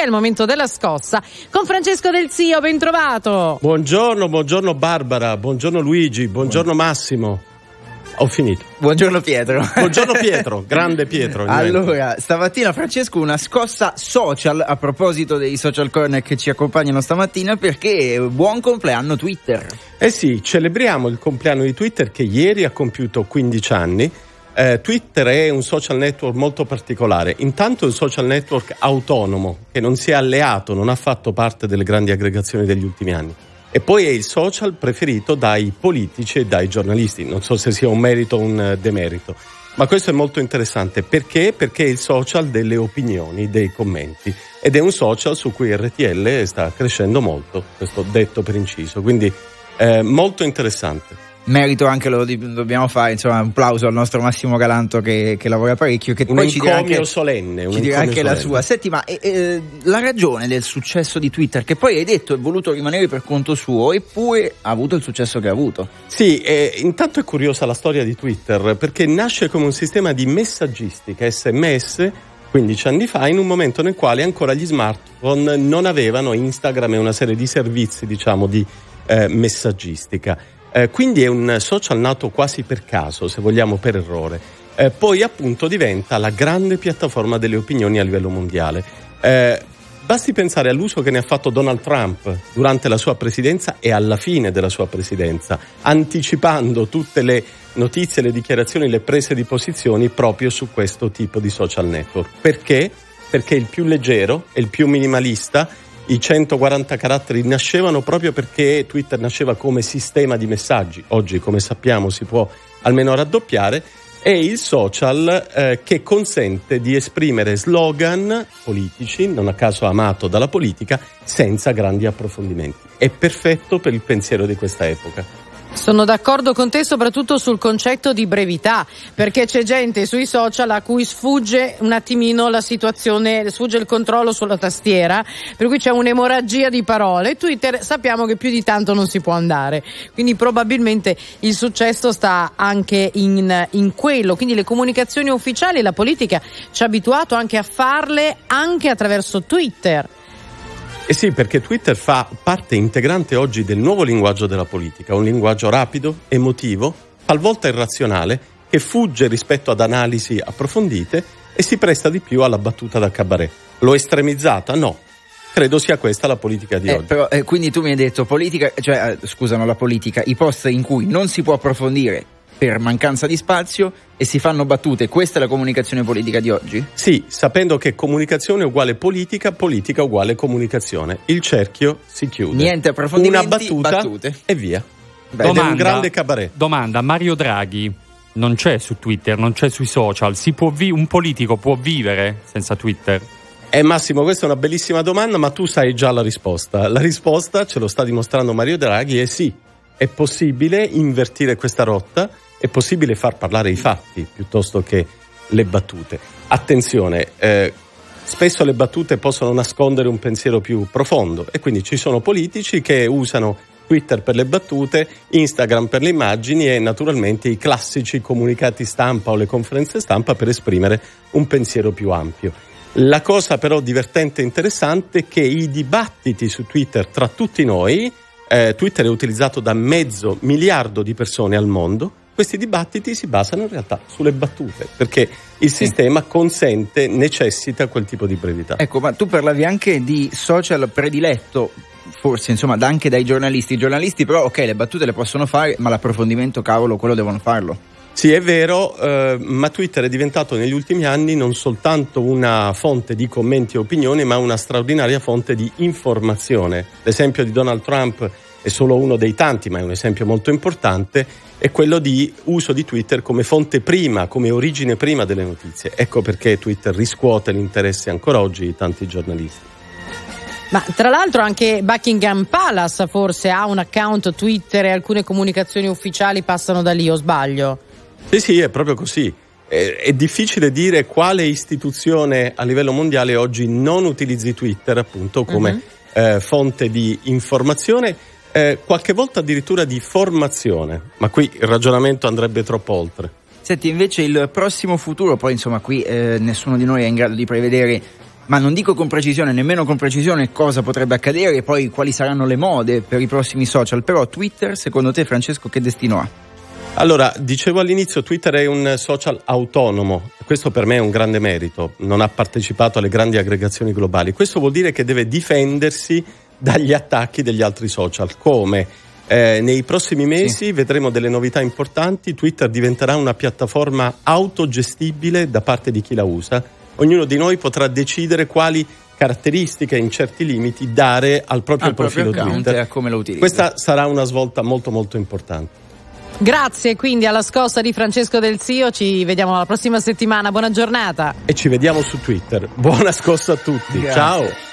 È il momento della scossa con Francesco Del Zio, ben trovato. Buongiorno, buongiorno Barbara, buongiorno Luigi, buongiorno Massimo. Ho finito. Buongiorno Pietro. Buongiorno Pietro, grande Pietro. allora, stamattina Francesco una scossa social a proposito dei social corner che ci accompagnano stamattina perché buon compleanno Twitter. Eh sì, celebriamo il compleanno di Twitter che ieri ha compiuto 15 anni. Eh, Twitter è un social network molto particolare. Intanto è un social network autonomo che non si è alleato, non ha fatto parte delle grandi aggregazioni degli ultimi anni. E poi è il social preferito dai politici e dai giornalisti. Non so se sia un merito o un demerito. Ma questo è molto interessante perché? Perché è il social delle opinioni, dei commenti ed è un social su cui RTL sta crescendo molto, questo detto per inciso, quindi eh, molto interessante merito anche lo dobbiamo fare, insomma, un plauso al nostro Massimo Galanto che, che lavora parecchio. Che un poi ci dirà anche, solenne, ci dirà anche solenne. la sua. Senti, ma eh, eh, la ragione del successo di Twitter, che poi hai detto è voluto rimanere per conto suo, eppure ha avuto il successo che ha avuto. Sì, eh, intanto è curiosa la storia di Twitter, perché nasce come un sistema di messaggistica, sms, 15 anni fa, in un momento nel quale ancora gli smartphone non avevano Instagram e una serie di servizi, diciamo, di eh, messaggistica. Eh, quindi è un social nato quasi per caso, se vogliamo per errore. Eh, poi appunto diventa la grande piattaforma delle opinioni a livello mondiale. Eh, basti pensare all'uso che ne ha fatto Donald Trump durante la sua presidenza e alla fine della sua presidenza, anticipando tutte le notizie, le dichiarazioni, le prese di posizioni proprio su questo tipo di social network. Perché? Perché è il più leggero, è il più minimalista i 140 caratteri nascevano proprio perché Twitter nasceva come sistema di messaggi. Oggi, come sappiamo, si può almeno raddoppiare. È il social eh, che consente di esprimere slogan politici, non a caso amato dalla politica, senza grandi approfondimenti. È perfetto per il pensiero di questa epoca. Sono d'accordo con te soprattutto sul concetto di brevità, perché c'è gente sui social a cui sfugge un attimino la situazione, sfugge il controllo sulla tastiera, per cui c'è un'emorragia di parole. Twitter sappiamo che più di tanto non si può andare, quindi probabilmente il successo sta anche in, in quello. Quindi le comunicazioni ufficiali, la politica ci ha abituato anche a farle anche attraverso Twitter. Eh sì, perché Twitter fa parte integrante oggi del nuovo linguaggio della politica, un linguaggio rapido, emotivo, talvolta irrazionale, che fugge rispetto ad analisi approfondite e si presta di più alla battuta da cabaret. L'ho estremizzata? No. Credo sia questa la politica di eh, oggi. Però, eh, quindi tu mi hai detto politica, cioè, eh, scusano, la politica, i post in cui non si può approfondire per mancanza di spazio e si fanno battute. Questa è la comunicazione politica di oggi? Sì, sapendo che comunicazione uguale politica, politica uguale comunicazione. Il cerchio si chiude. Niente approfondimenti, Una battuta battute. e via. Beh, domanda, un grande cabaret. Domanda, Mario Draghi non c'è su Twitter, non c'è sui social. Vi- un politico può vivere senza Twitter? Eh Massimo, questa è una bellissima domanda, ma tu sai già la risposta. La risposta, ce lo sta dimostrando Mario Draghi, è sì. È possibile invertire questa rotta è possibile far parlare i fatti piuttosto che le battute. Attenzione, eh, spesso le battute possono nascondere un pensiero più profondo e quindi ci sono politici che usano Twitter per le battute, Instagram per le immagini e naturalmente i classici comunicati stampa o le conferenze stampa per esprimere un pensiero più ampio. La cosa però divertente e interessante è che i dibattiti su Twitter tra tutti noi, eh, Twitter è utilizzato da mezzo miliardo di persone al mondo, questi dibattiti si basano in realtà sulle battute, perché il sì. sistema consente, necessita quel tipo di brevità. Ecco, ma tu parlavi anche di social prediletto, forse insomma anche dai giornalisti. I giornalisti però, ok, le battute le possono fare, ma l'approfondimento, cavolo, quello devono farlo. Sì, è vero, eh, ma Twitter è diventato negli ultimi anni non soltanto una fonte di commenti e opinioni, ma una straordinaria fonte di informazione. L'esempio di Donald Trump è solo uno dei tanti, ma è un esempio molto importante, è quello di uso di Twitter come fonte prima, come origine prima delle notizie. Ecco perché Twitter riscuote l'interesse ancora oggi di tanti giornalisti. Ma tra l'altro anche Buckingham Palace forse ha un account Twitter e alcune comunicazioni ufficiali passano da lì, o sbaglio? Sì, sì, è proprio così. È, è difficile dire quale istituzione a livello mondiale oggi non utilizzi Twitter appunto come uh-huh. eh, fonte di informazione eh, qualche volta addirittura di formazione, ma qui il ragionamento andrebbe troppo oltre. Senti, invece il prossimo futuro, poi insomma qui eh, nessuno di noi è in grado di prevedere ma non dico con precisione, nemmeno con precisione cosa potrebbe accadere e poi quali saranno le mode per i prossimi social, però Twitter, secondo te Francesco, che destino ha? Allora, dicevo all'inizio, Twitter è un social autonomo, questo per me è un grande merito, non ha partecipato alle grandi aggregazioni globali, questo vuol dire che deve difendersi dagli attacchi degli altri social, come eh, nei prossimi mesi sì. vedremo delle novità importanti, Twitter diventerà una piattaforma autogestibile da parte di chi la usa, ognuno di noi potrà decidere quali caratteristiche in certi limiti dare al proprio al profilo proprio Twitter. come lo utilizza. Questa sarà una svolta molto molto importante. Grazie quindi alla scossa di Francesco Del Zio, ci vediamo la prossima settimana, buona giornata. E ci vediamo su Twitter. Buona scossa a tutti, Grazie. ciao.